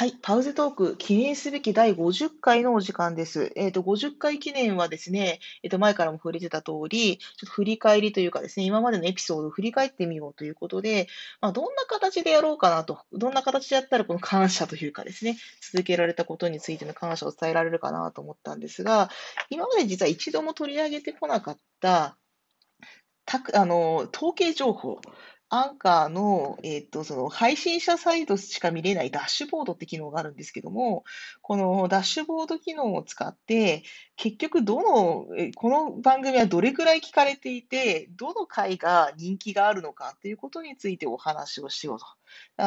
はい、パウゼトーク、記念すべき第50回のお時間です。えっと、50回記念はですね、えっと、前からも触れてた通り、ちょっと振り返りというかですね、今までのエピソードを振り返ってみようということで、まあ、どんな形でやろうかなと、どんな形でやったらこの感謝というかですね、続けられたことについての感謝を伝えられるかなと思ったんですが、今まで実は一度も取り上げてこなかった、たあの統計情報、アンカーの、えっと、その配信者サイトしか見れないダッシュボードって機能があるんですけども、このダッシュボード機能を使って、結局どの、この番組はどれくらい聞かれていて、どの回が人気があるのかっていうことについてお話をしようと。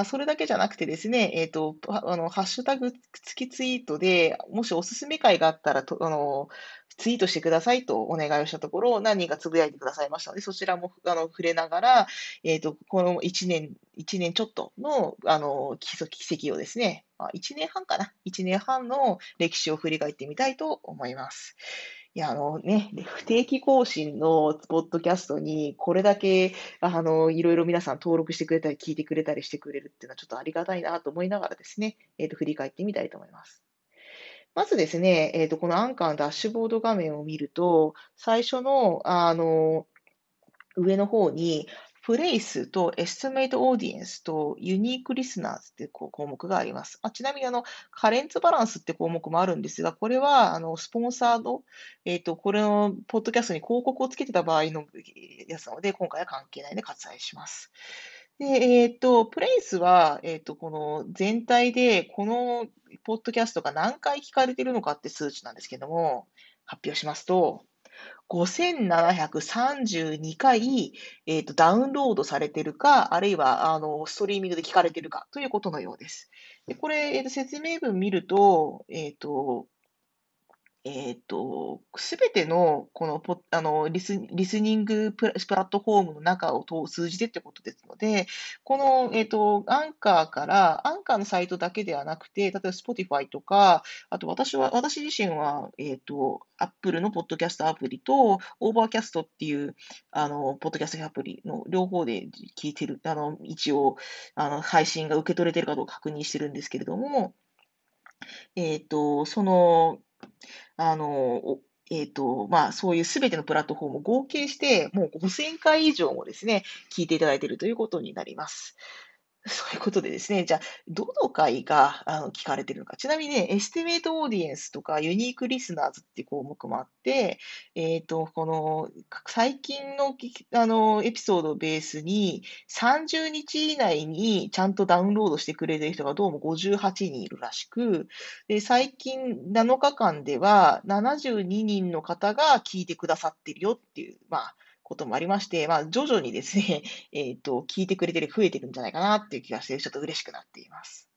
それだけじゃなくてですね、えっ、と、あの、ハッシュタグ付きツイートで、もしおすすめ回があったらと、あの、ツイートしてくださいとお願いをしたところ、何人かつぶやいてくださいましたので、そちらもあの触れながら、え、ー、と、この1年、1年ちょっとの、あの、奇跡をですね、1年半かな ?1 年半の歴史を振り返ってみたいと思います。いや、あのね、不定期更新のポッドキャストに、これだけ、あの、いろいろ皆さん登録してくれたり、聞いてくれたりしてくれるっていうのは、ちょっとありがたいなと思いながらですね、えっ、ー、と、振り返ってみたいと思います。まずですね、えっ、ー、と、このアンカーのダッシュボード画面を見ると、最初の、あの、上の方に、 plays と estimate audience と unique listeners っていう項目があります。あちなみにあの、 current balance って項目もあるんですが、これはあのスポンサード、えっ、ー、と、これのポッドキャストに広告をつけてた場合のやつなので、今回は関係ないので割愛します。で、えっ、ー、と、 plays は、えっ、ー、と、この全体で、このポッドキャストが何回聞かれているのかって数値なんですけども、発表しますと、5732回、えーと、ダウンロードされてるか、あるいはあのストリーミングで聞かれてるかということのようです。でこれ、えーと、説明文見ると、えっ、ー、と、えっ、と、すべての、このポあのリスリスニングプラプラットフォームの中を通じてってことですので、この、えっ、と、アンカーから、アンカーのサイトだけではなくて、例えば Spotify とか、あと私は、私自身は、えっ、と、Apple のポッドキャストアプリと、Overcast っていう、あの、ポッドキャストアプリの両方で聞いてる、あの、一応、あの、配信が受け取れてるかどうか確認してるんですけれども、えっ、と、その、あの、えっ、ー、と、まあ、そういうすべてのプラットフォームを合計して、もう5000回以上もですね、聞いていただいているということになります。そういうことでですね、じゃあ、どの回があの聞かれてるのか。ちなみにね、 estimate audience とか unique listeners っていう項目もあって、えっ、ー、と、この、最近のあのエピソードをベースに、30日以内にちゃんとダウンロードしてくれてる人がどうも58人いるらしく、で最近7日間では72人の方が聞いてくださってるよっていう、まあ、こともありまして、まあ、徐々にですね、えっ、ー、と、聞いてくれてる、増えてるんじゃないかなっていう気がして、ちょっと嬉しくなっています。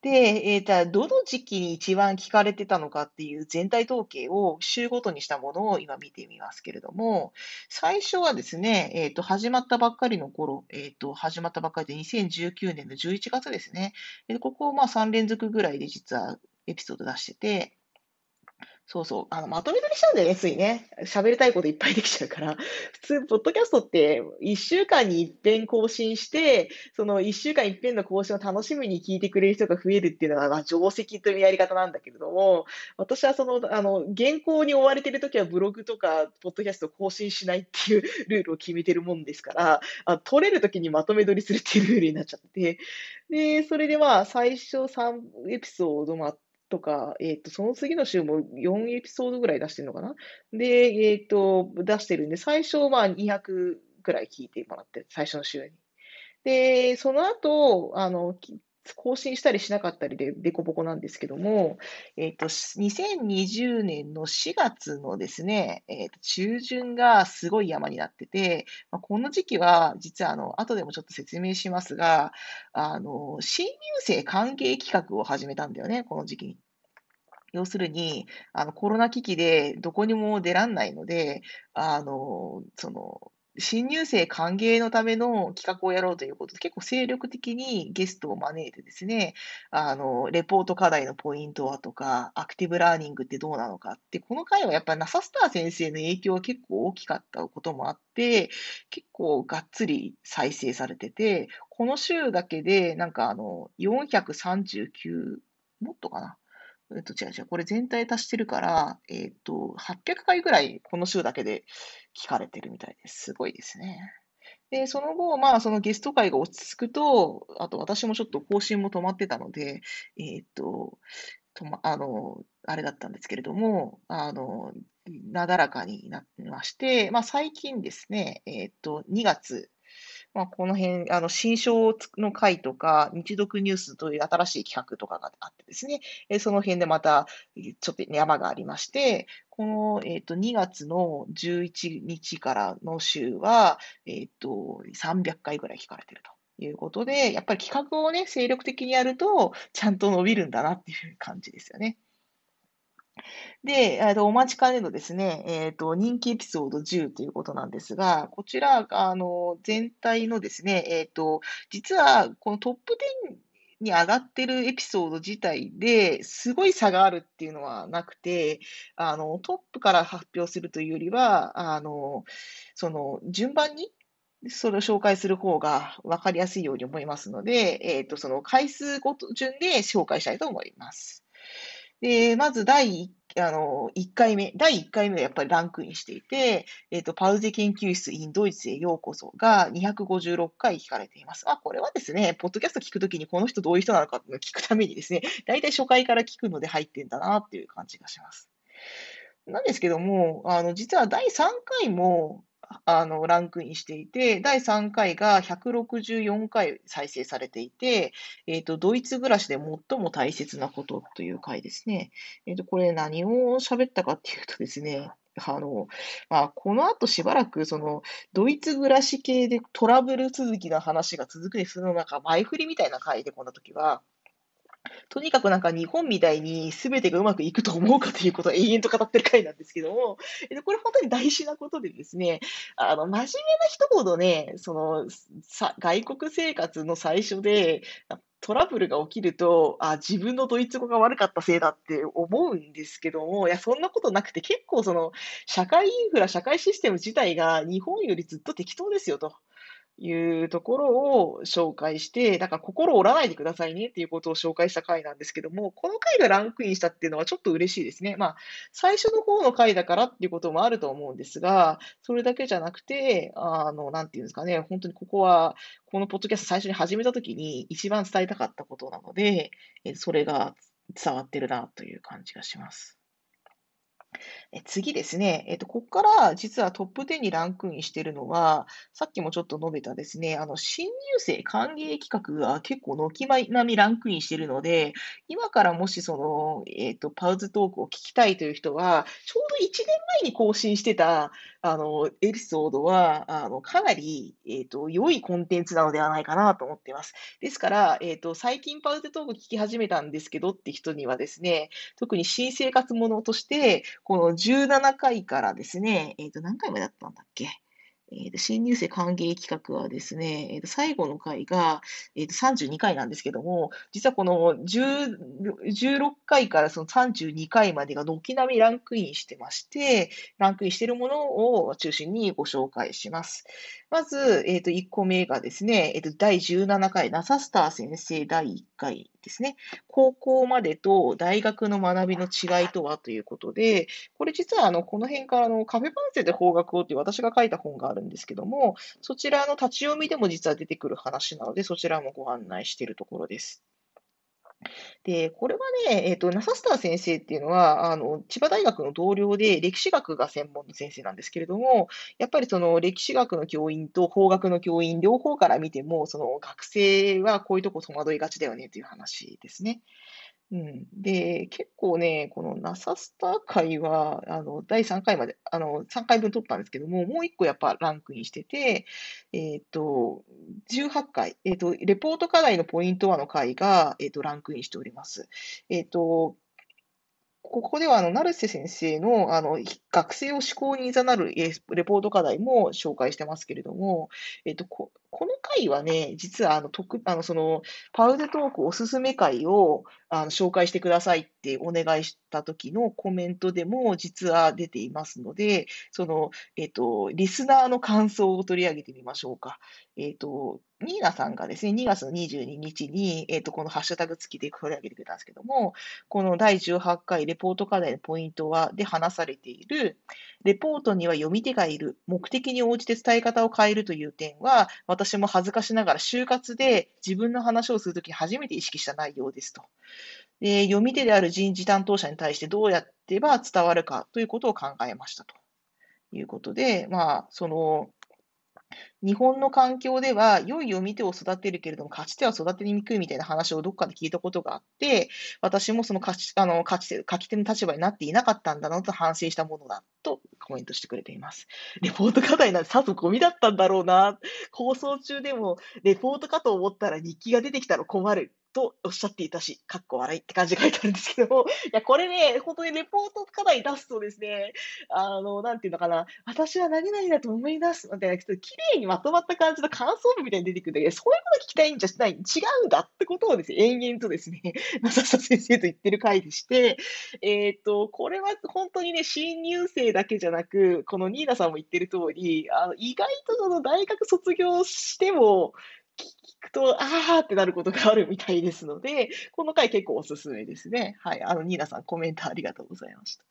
で、えっ、ー、と、どの時期に一番聞かれてたのかっていう全体統計を週ごとにしたものを今見てみますけれども、最初はですね、えっ、ー、と、始まったばっかりの頃、えっ、と、始まったばっかりで2019年の11月ですね。ここをまあ3連続ぐらいで実はエピソード出してて、そうそう。あの、まとめ撮りしちゃうんだよね、ついね。喋りたいこといっぱいできちゃうから。普通、ポッドキャストって、一週間に一遍更新して、その一週間一遍の更新を楽しみに聞いてくれる人が増えるっていうのは、まあ、定石というやり方なんだけれども、私はその、あの、原稿に追われてるときはブログとか、ポッドキャスト更新しないっていうルールを決めてるもんですから、あ撮れるときにまとめ撮りするっていうルールになっちゃって、で、それでまあ、最初3エピソードもあって、とか、えっ、ー、と、その次の週も4エピソードぐらい出してるのかな？で、えっ、ー、と、出してるんで、最初、まあ200ぐらい聞いてもらって、最初の週に。で、その後、あの、更新したりしなかったりで、でこぼこなんですけども、えっ、ー、と、2020年の4月のですね、え、ー、と、中旬がすごい山になってて、まあ、この時期は、実は、あの、後でもちょっと説明しますが、あの、新入生歓迎企画を始めたんだよね、この時期に。要するに、あの、コロナ危機でどこにも出らんないので、あの、その、新入生歓迎のための企画をやろうということで、結構精力的にゲストを招いてですね、あの、レポート課題のポイントはとか、アクティブラーニングってどうなのかって、この回はやっぱりナサスター先生の影響は結構大きかったこともあって、結構がっつり再生されてて、この週だけで、なんかあの、439、もっとかな？えっと、違う違う。これ全体足してるから、えっと、800回ぐらいこの週だけで聞かれてるみたいです。すごいですね。で、その後、まあ、そのゲスト会が落ち着くと、あと私もちょっと更新も止まってたので、えっと、とま、あの、あれだったんですけれども、あの、なだらかになってまして、まあ、最近ですね、えっと、2月まあ、この辺、あの、新書の会とか、日読ニュースという新しい企画とかがあってですね、えその辺でまた、ちょっと山がありまして、この、えっ、と、2月の11日からの週は、えっ、と、300回ぐらい聞かれてると。いうことで、やっぱり企画をね、精力的にやると、ちゃんと伸びるんだなっていう感じですよね。で、えとお待ちかねのですね、えっ、と、人気エピソード10ということなんですが、こちら、あの、全体のですね、えっ、と、実は、このトップ10に上がってるエピソード自体ですごい差があるっていうのはなくて、あの、トップから発表するというよりは、あの、その、順番にそれを紹介する方が分かりやすいように思いますので、えっ、と、その回数ごと順で紹介したいと思います。で、まず第あの、1回目、第1回目はやっぱりランクインしていて、えっ、ー、と、パウゼ研究室 in ドイツへようこそが256回聞かれています。あ、これはですね、ポッドキャスト聞くときにこの人どういう人なのかっていうのを聞くためにですね、大体初回から聞くので入ってんだなっていう感じがします。なんですけども、あの、実は第3回も、あの、ランクインしていて、第3回が164回再生されていて、えっ、ー、と、ドイツ暮らしで最も大切なことという回ですね。えっ、ー、と、これ何を喋ったかっていうとですね、あの、まあ、この後しばらく、その、ドイツ暮らし系でトラブル続きの話が続くにするのなんか前振りみたいな回で、この時は。とにかくなんか日本みたいに全てがうまくいくと思うかということを永遠と語ってる回なんですけども、これ本当に大事なことでですね、あの、真面目な人ほどね、その、さ外国生活の最初で、トラブルが起きると、あ、自分のドイツ語が悪かったせいだって思うんですけども、いや、そんなことなくて、結構その、社会インフラ、社会システム自体が日本よりずっと適当ですよと。いうところを紹介して、だから心折らないでくださいねっていうことを紹介した回なんですけども、この回がランクインしたっていうのはちょっと嬉しいですね。まあ、最初の方の回だからっていうこともあると思うんですが、それだけじゃなくて、あの、なんていうんですかね、本当にここは、このポッドキャスト最初に始めた時に一番伝えたかったことなので、それが伝わってるなという感じがします。次ですね、えっと、ここから実はトップ10にランクインしているのは、さっきもちょっと述べたですね、あの、新入生歓迎企画が結構軒並みランクインしているので、今からもしその、えっと、パウズトークを聞きたいという人は、ちょうど1年前に更新してた、あの、エピソードは、あの、かなり、えっと、良いコンテンツなのではないかなと思っています。ですから、えっと、最近パウズトーク聞き始めたんですけどって人にはですね、特に新生活ものとして、この17回からですね、えっ、ー、と、何回目だったんだっけ？えー、と新入生歓迎企画はですね、えー、と最後の回が、えー、と32回なんですけども、実はこの16回からその32回までが軒並みランクインしてまして、ランクインしているものを中心にご紹介します。まず、え、ー、と、1個目がですね、え、ー、と、第17回、ナサスター先生第1回ですね。高校までと大学の学びの違いとはということで、これ実はあの、この辺からのカフェパンセで法学をという私が書いた本があるるんですけども、そちらの立ち読みでも実は出てくる話なので、そちらもご案内しているところです。で、これはね、えっと、ナサスター先生っていうのは、あの、千葉大学の同僚で歴史学が専門の先生なんですけれども、やっぱりその歴史学の教員と法学の教員両方から見ても、その学生はこういうとこ戸惑いがちだよねという話ですね。で、結構ね、このナサスター会は、あの、第3回まで、あの、3回分取ったんですけども、もう1個やっぱランクインしてて、えっ、と、18回、えっ、と、レポート課題のポイントはの回が、えっ、と、ランクインしております。えっ、と、ここでは、あの、成瀬先生の、あの、学生を思考に誘るレポート課題も紹介してますけれども、えっと、ここの回はね、実はあの特あのそのパウデトークおすすめ会をあの紹介してくださいってお願いした時のコメントでも実は出ていますので、その、えっと、リスナーの感想を取り上げてみましょうか。えっと、ニーナさんがですね、2月の22日に、えっと、このハッシュタグ付きで取り上げてくれたんですけども、この第18回レポート課題のポイントは、で話されている、レポートには読み手がいる、目的に応じて伝え方を変えるという点は、私も恥ずかしながら就活で自分の話をするときに初めて意識した内容ですと。で読み手である人事担当者に対してどうやってば伝わるかということを考えましたということで、まあ、その、日本の環境では、良い読み手を育てるけれども、勝ち手は育てにくいみたいな話をどっかで聞いたことがあって、私もその勝ちあの勝ち手、書き手の立場になっていなかったんだなと反省したものだとコメントしてくれています。レポート課題なんてさぞゴミだったんだろうな。放送中でも、レポートかと思ったら日記が出てきたら困る。とおっしゃっていたし、かっこ笑いって感じで書いてあるんですけども、いや、これね、本当にレポート課題出すとですね、あの、なんていうのかな、私は何々だと思い出すので、綺麗にまとまった感じの感想文みたいに出てくるんだけど、そういうこと聞きたいんじゃない、違うんだってことをですね、延々とですね、正下先生と言ってる回でして、えっ、と、これは本当にね、新入生だけじゃなく、このニーナさんも言ってる通り、あの意外とその大学卒業しても、聞くと、あーってなることがあるみたいですので、この回結構おすすめですね。はい。あの、ニーナさんコメントありがとうございました。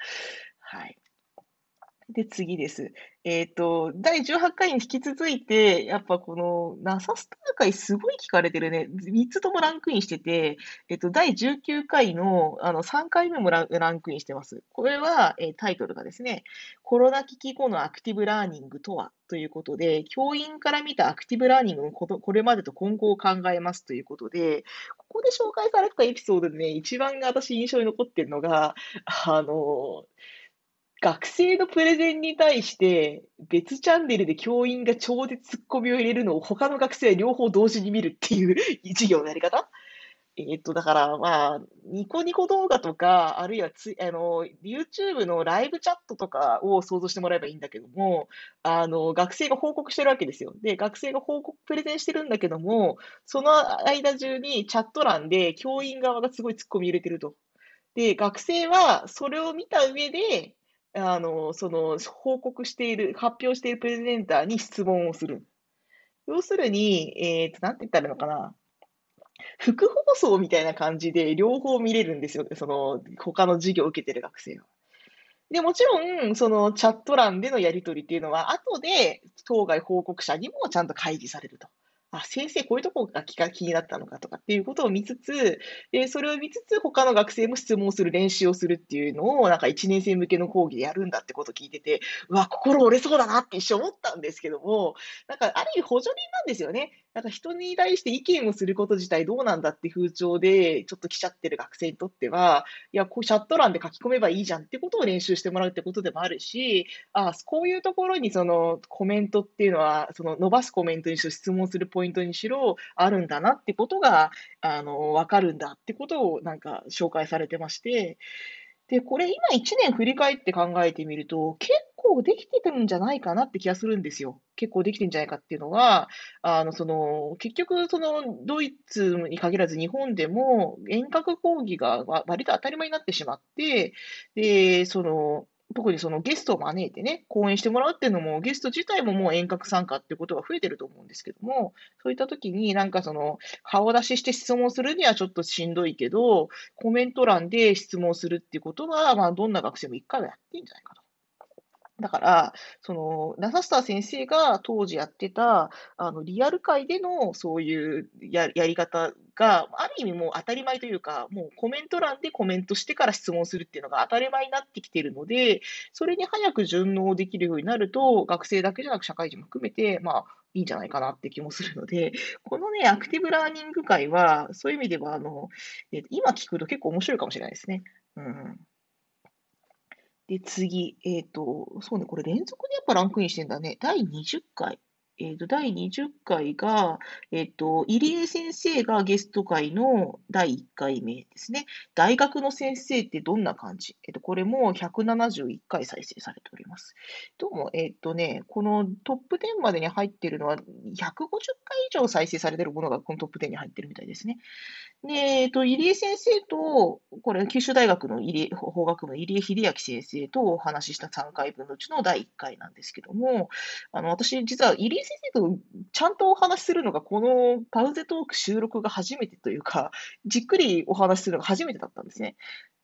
はい。で、次です。えっ、と、第18回に引き続いて、やっぱこの、ナサスター会すごい聞かれてるね。3つともランクインしてて、えっ、と、第19回の、あの、3回目もランクインしてます。これは、えー、タイトルがですね、コロナ危機後のアクティブラーニングとはということで、教員から見たアクティブラーニングのこと、これまでと今後を考えますということで、ここで紹介されたエピソードでね、一番私印象に残ってるのが、あの、学生のプレゼンに対して別チャンネルで教員が超絶ツッコミを入れるのを他の学生は両方同時に見るっていう授業のやり方？えっと、だから、まあ、ニコニコ動画とか、あるいはつ、あの、YouTube のライブチャットとかを想像してもらえばいいんだけども、あの、学生が報告してるわけですよ。で、学生が報告、プレゼンしてるんだけども、その間中にチャット欄で教員側がすごいツッコミ入れてると。で、学生はそれを見た上で、あの、その、報告している、発表しているプレゼンターに質問をする。要するに、えっ、ー、と、なんて言ったらいいのかな。副放送みたいな感じで両方見れるんですよ。その、他の授業を受けてる学生は。で、もちろん、そのチャット欄でのやり取りっていうのは、後で当該報告者にもちゃんと開示されると。あ、先生こういうとこが気が気になったのかとかっていうことを見つつ、で、それを見つつ他の学生も質問する練習をするっていうのを、なんか1年生向けの講義でやるんだってことを聞いてて、うわ、心折れそうだなって一瞬思ったんですけども、なんかある意味補助輪なんですよね。なんか人に対して意見をすること自体どうなんだって風潮でちょっと来ちゃってる学生にとっては、いや、こうチャット欄で書き込めばいいじゃんってことを練習してもらうってことでもあるし、あこういうところにそのコメントっていうのは、その伸ばすコメントにしろ質問するポイントにしろあるんだなってことが、あの、わかるんだってことをなんか紹介されてまして、で、これ今1年振り返って考えてみると、結構できてるんじゃないかなって気がするんですよ。結構できてるんじゃないかっていうのは、あの、その、結局、その、ドイツに限らず日本でも遠隔講義が割と当たり前になってしまって、で、その、特にそのゲストを招いてね、講演してもらうっていうのも、ゲスト自体ももう遠隔参加っていうことが増えてると思うんですけども、そういった時になんかその、顔出しして質問するにはちょっとしんどいけど、コメント欄で質問するっていうことは、まあ、どんな学生も一回はやっていいんじゃないかと。だから、その、ラサスター先生が当時やってた、あの、リアル界でのそういうややり方が、ある意味もう当たり前というか、もうコメント欄でコメントしてから質問するっていうのが当たり前になってきてるので、それに早く順応できるようになると、学生だけじゃなく社会人も含めて、まあ、いいんじゃないかなって気もするので、このね、アクティブラーニング会は、そういう意味では、あの、今聞くと結構面白いかもしれないですね。うん。で、次、えっ、と、そうね、これ連続でやっぱランクインしてんだね。第20回。えっと、第20回が、えっと、入江先生がゲスト会の第1回目ですね。大学の先生ってどんな感じ？えっと、これも171回再生されております。どうも、えっとね、このトップ10までに入ってるのは、150回以上再生されてるものがこのトップ10に入ってるみたいですね。で、えっと、入江先生と、これ、九州大学の入江法学部の入江秀明先生とお話しした3回分のうちの第1回なんですけども、あの、私、実は入江先生とちゃんとお話しするのが、このパウゼトーク収録が初めてというか、じっくりお話しするのが初めてだったんですね。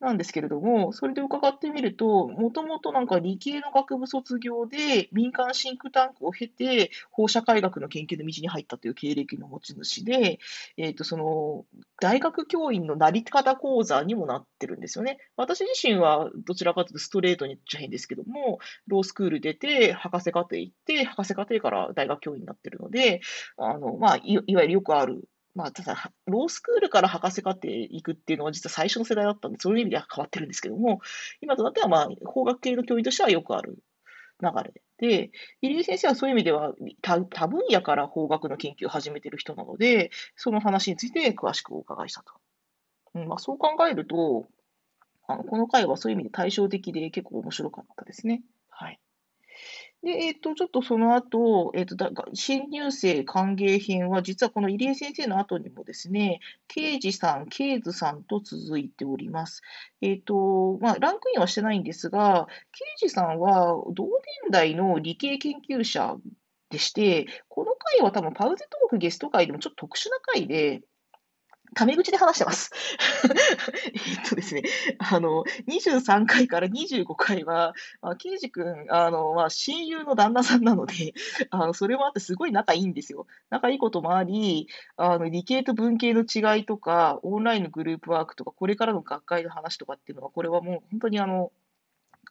なんですけれども、それで伺ってみると、もともとなんか理系の学部卒業で、民間シンクタンクを経て、放射科学の研究の道に入ったという経歴の持ち主で、えっ、と、その、大学教員のなり方講座にもなってるんですよね。私自身はどちらかというとストレートに言っちゃ変ですけども、ロースクール出て、博士課程行って、博士課程から大学教員になってるので、あの、まあ、いわゆるよくあるまあ、ただ、ロースクールから博士課程行くっていうのは実は最初の世代だったんで、そういう意味では変わってるんですけども、今となっては、まあ、法学系の教員としてはよくある流れで、入江先生はそういう意味では多多分野から法学の研究を始めてる人なので、その話について詳しくお伺いしたと。うんまあ、そう考えると、あのこの回はそういう意味で対照的で結構面白かったですね。で、えっ、と、ちょっとその後、えっ、と、新入生歓迎編は、実はこの入江先生の後にもですね、刑事さん、刑事さんと続いております。えっ、と、まあ、ランクインはしてないんですが、刑事さんは同年代の理系研究者でして、この回は多分パウゼトークゲスト会でもちょっと特殊な回で、タメ口で話してます。えっとですね、あの、23回から25回は、まあ、ケイジ君、あの、まあ、親友の旦那さんなので、あの、それもあってすごい仲いいんですよ。仲いいこともあり、あの、理系と文系の違いとか、オンラインのグループワークとか、これからの学会の話とかっていうのは、これはもう本当にあの、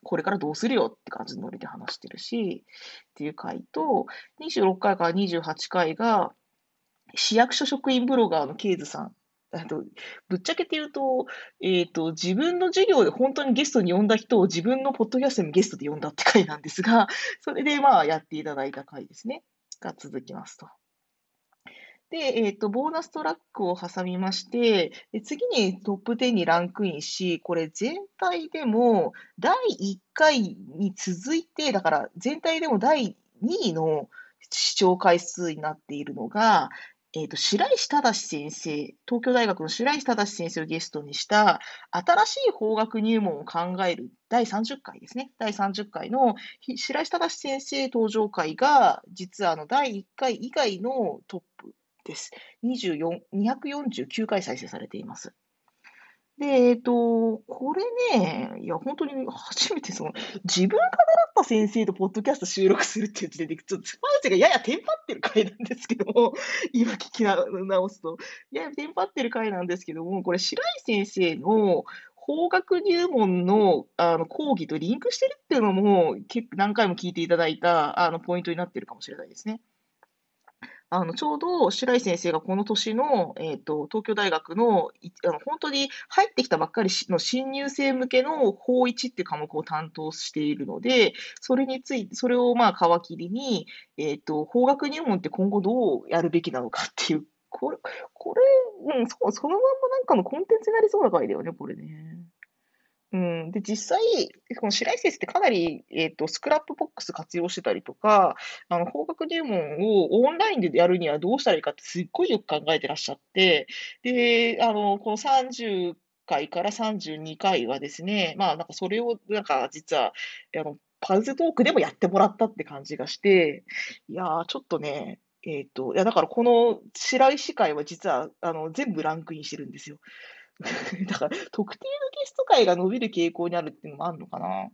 これからどうするよって感じのノリで話してるし、っていう回と、26回から28回が、市役所職員ブロガーのケイズさんあと、ぶっちゃけて言うと、えっ、ー、と、自分の授業で本当にゲストに呼んだ人を自分のポッドキャストにゲストで呼んだって回なんですが、それでまあやっていただいた回ですね。が続きますと。で、えっ、ー、と、ボーナストラックを挟みまして、次にトップ10にランクインし、これ全体でも第1回に続いて、だから全体でも第2位の視聴回数になっているのが、えっ、ー、と、白石正先生、東京大学の白石正先生をゲストにした、新しい法学入門を考える第30回ですね。第30回の白石正先生登場会が、実はあの第1回以外のトップです。24 249回再生されています。で、えっと、これね、いや、本当に初めてその、自分が習った先生とポッドキャスト収録するっていう時点で、ちょっとスパウチがややテンパってる回なんですけども、今聞き直すと、ややテンパってる回なんですけども、これ、白井先生の法学入門のあの講義とリンクしてるっていうのも、結構何回も聞いていただいたあのポイントになってるかもしれないですね。あの、ちょうど白井先生がこの年の、え、ー、と、東京大学の、あの、本当に入ってきたばっかりの新入生向けの法一っていう科目を担当しているので、それについて、それをまあ皮切りに、え、ー、と、法学入門って今後どうやるべきなのかっていう、これ、これ、うん、そう、そのまんまなんかのコンテンツになりそうな回だよね、これね。うん、で、実際、この白井先生ってかなり、えっ、ー、と、スクラップボックス活用してたりとか、あの、法学入門をオンラインでやるにはどうしたらいいかってすっごいよく考えてらっしゃって、で、あの、この30回から32回はですね、まあ、なんかそれを、なんか実は、あの、パウズトークでもやってもらったって感じがして、いやー、ちょっとね、えっ、ー、と、いや、だからこの白石会は実は、あの、全部ランクインしてるんですよ。だから、特定のゲスト会が伸びる傾向にあるっていうのもあるのかな。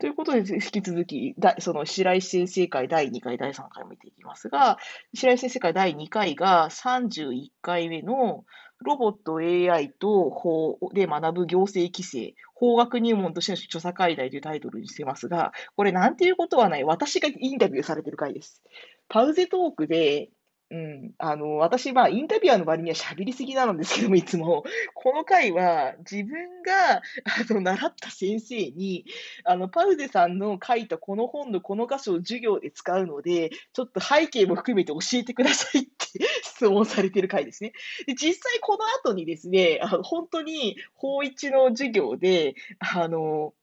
ということで、引き続き、だその白石先生会第2回、第3回を見ていきますが、白石先生会第2回が31回目のロボット AI と法で学ぶ行政規制、法学入門としての著作会題というタイトルにしてますが、これなんていうことはない、私がインタビューされてる回です。パウゼトークで、うん、あの、私、まあ、インタビュアーの割には喋りすぎなんですけども、いつも。この回は、自分が、あの、習った先生に、あの、パウゼさんの書いたこの本のこの箇所を授業で使うので、ちょっと背景も含めて教えてくださいって 質問されてる回ですね。で、実際この後にですね、あの本当に法一の授業で、あの、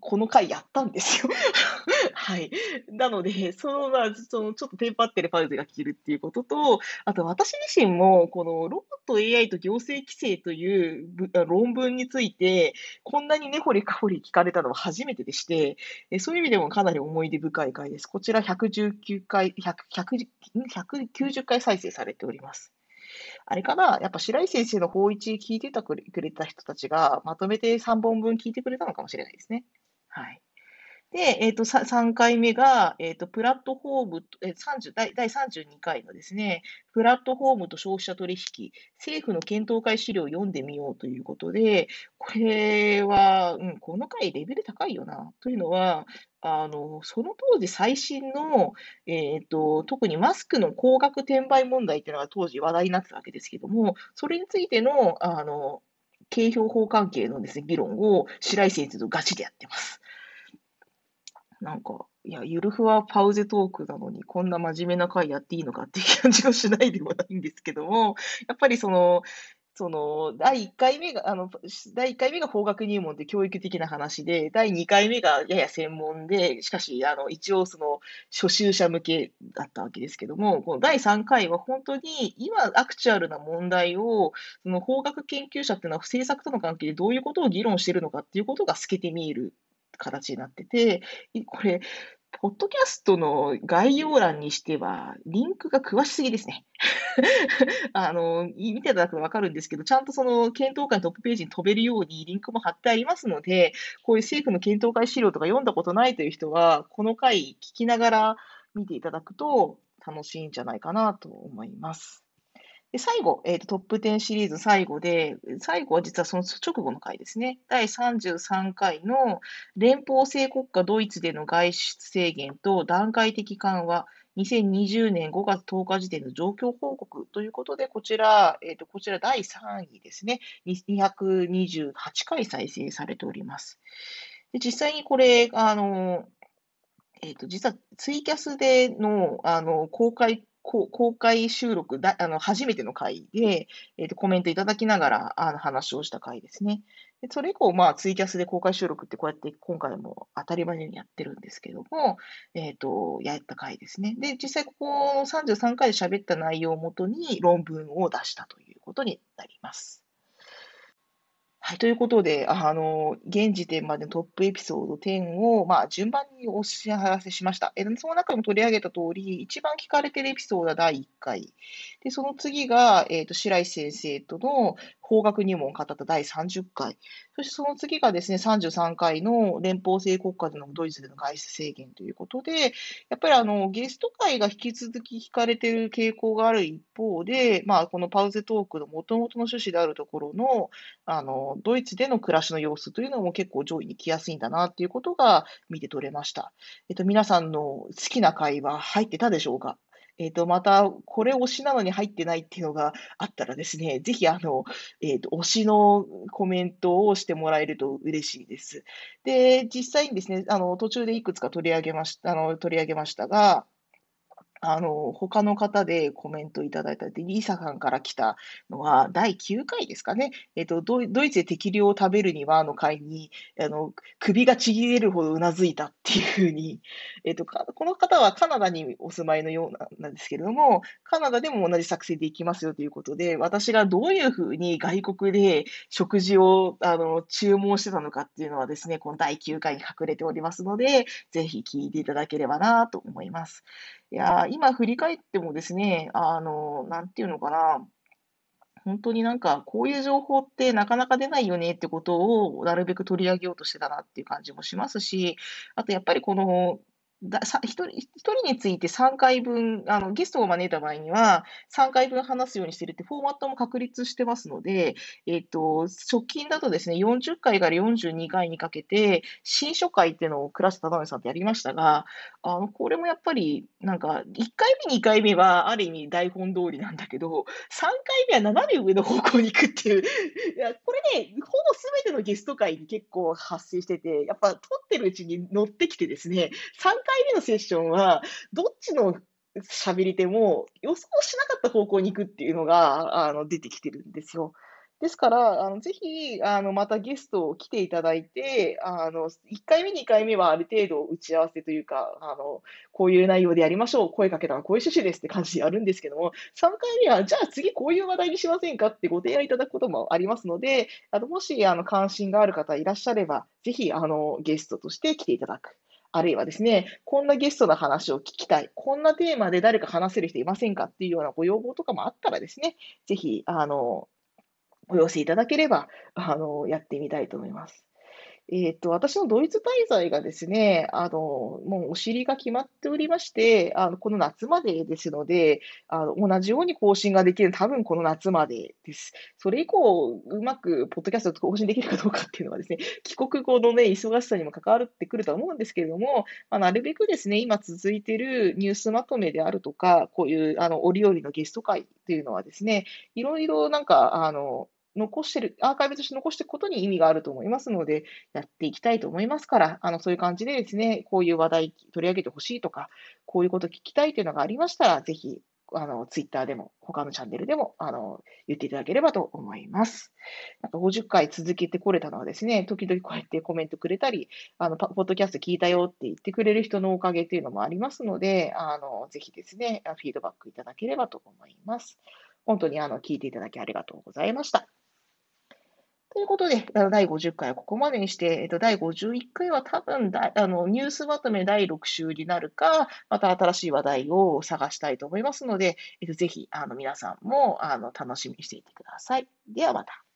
この回やったんですよ。はい。なので、その、まあ、その、ちょっとテンパってるパウゼが聞けるっていうことと、あと私自身も、このロボット AI と行政規制という論文について、こんなに根掘りか掘り聞かれたのは初めてでして、そういう意味でもかなり思い出深い回です。こちら119回、100 190回再生されております。あれかな、やっぱ白井先生の法一聞いてたくれた人たちが、まとめて3本分聞いてくれたのかもしれないですね。はい。で、えっ、ー、と、3回目が、えっ、ー、と、プラットフォーム、えー、30第、第32回のですね、プラットフォームと消費者取引、政府の検討会資料を読んでみようということで、これは、うん、この回レベル高いよな。というのは、あの、その当時最新の、えっ、ー、と、特にマスクの高額転売問題っていうのが当時話題になってたわけですけども、それについての、あの、景評法関係のですね、議論を白井先生とガチでやってます。なんか、いや、ゆるふわパウゼトークなのに、こんな真面目な回やっていいのかっていう感じがしないでもないんですけども、やっぱりその、その、第1回目が、あの、第1回目が法学入門って教育的な話で、第2回目がやや専門で、しかし、あの、一応その、初心者向けだったわけですけども、この第3回は本当に、今、アクチュアルな問題を、その法学研究者っていうのは、政策との関係でどういうことを議論しているのかっていうことが透けて見える形になってて、これ、ポッドキャストの概要欄にしては、リンクが詳しすぎですね。あの、見ていただくとわかるんですけど、ちゃんとその検討会のトップページに飛べるようにリンクも貼ってありますので、こういう政府の検討会資料とか読んだことないという人は、この回聞きながら見ていただくと楽しいんじゃないかなと思います。で、最後、え、ー、と、トップ10シリーズ最後で、最後は実はその直後の回ですね。第33回の連邦制国家ドイツでの外出制限と段階的緩和、2020年5月10日時点の状況報告ということで、こちら、え、ー、と、こちら第3位ですね。228回再生されております。で実際にこれ、あの、えっ、ー、と、実はツイキャスでの、あの、公開公開収録だ、あの、初めての回で、えっ、ー、と、コメントいただきながら、あの、話をした回ですね。でそれ以降、まあ、ツイキャスで公開収録ってこうやって今回も当たり前にやってるんですけども、えっ、ー、と、やった回ですね。で、実際ここの33回で喋った内容をもとに論文を出したということになります。はい、ということで、あの、現時点までのトップエピソード10を、まあ、順番にお知らせしました。えその中でも取り上げた通り、一番聞かれてるエピソードは第1回。で、その次が、えっ、ー、と、白石先生との法学入門を語った第30回。そしてその次がですね、33回の連邦制国家でのドイツでの外出制限ということで、やっぱりあの、ゲスト会が引き続き聞かれている傾向がある一方で、まあ、このパウゼトークの元々の趣旨であるところの、あの、ドイツでの暮らしの様子というのも結構上位に来やすいんだなっていうことが見て取れました。えっと、皆さんの好きな会は入ってたでしょうか？えっ、ー、と、また、これ推しなのに入ってないっていうのがあったらですね、ぜひ、あの、えっ、ー、と、推しのコメントをしてもらえると嬉しいです。で、実際にですね、あの、途中でいくつか取り上げました、あの、取り上げましたが、あの、他の方でコメントいただいたで、リーサさんから来たのは、第9回ですかね。えっ、と、ドイツで適量を食べるには、の会に、あの、首がちぎれるほどうなずいたっていうふうに、えっ、と、この方はカナダにお住まいのようななんですけれども、カナダでも同じ作戦でいきますよということで、私がどういうふうに外国で食事を、あの、注文してたのかっていうのはですね、この第9回に隠れておりますので、ぜひ聞いていただければなと思います。いや、今振り返ってもですね、あの、なんていうのかな、本当になんか、こういう情報ってなかなか出ないよねってことをなるべく取り上げようとしてたなっていう感じもしますし、あとやっぱりこの、ださ一人一人について3回分、あのゲストを招いた場合には、3回分話すようにしてるってフォーマットも確立してますので、えっと、直近だとですね、40回から42回にかけて、新書会っていうのを倉下忠則さんとやりましたが、あの、これもやっぱり、なんか、1回目、2回目はある意味台本通りなんだけど、3回目は斜め上の方向に行くっていう、いや、これね、ほぼ全てのゲスト会に結構発生してて、やっぱ撮ってるうちに乗ってきてですね、3回回目のセッションは、どっちの喋り手も予想しなかった方向に行くっていうのが、あの、出てきてるんですよ。ですから、あのぜひ、あの、またゲストを来ていただいて、あの、1回目、2回目はある程度打ち合わせというか、あの、こういう内容でやりましょう、声かけたらこういう趣旨ですって感じでやるんですけども、3回目は、じゃあ次こういう話題にしませんかってご提案いただくこともありますので、あのもし、あの、関心がある方いらっしゃれば、ぜひ、あの、ゲストとして来ていただく。あるいはですね、こんなゲストの話を聞きたい、こんなテーマで誰か話せる人いませんかっていうようなご要望とかもあったらですね、ぜひ、あの、お寄せいただければ、あの、やってみたいと思います。えっと、私のドイツ滞在がですね、あの、もうお尻が決まっておりまして、あの、この夏までですので、あの、同じように更新ができる、多分この夏までです。それ以降、うまくポッドキャスト更新できるかどうかっていうのはですね、帰国後のね、忙しさにも関わってくると思うんですけれども、まあ、なるべくですね、今続いているニュースまとめであるとか、こういう、あの、折々のゲスト会っていうのはですね、いろいろなんか、あの、残してる、アーカイブとして残していくことに意味があると思いますので、やっていきたいと思いますから、あの、そういう感じでですね、こういう話題取り上げてほしいとか、こういうこと聞きたいというのがありましたら、ぜひ、あの、ツイッターでも、他のチャンネルでも、あの、言っていただければと思います。なんか50回続けてこれたのはですね、時々こうやってコメントくれたり、あの、ポッドキャスト聞いたよって言ってくれる人のおかげっていうのもありますので、あの、ぜひですね、フィードバックいただければと思います。本当にあの、聞いていただきありがとうございました。ということで、第50回はここまでにして、えっと、第51回は多分だあの、ニュースまとめ第6週になるか、また新しい話題を探したいと思いますので、えっと、ぜひ、あの、皆さんも、あの、楽しみにしていてください。ではまた。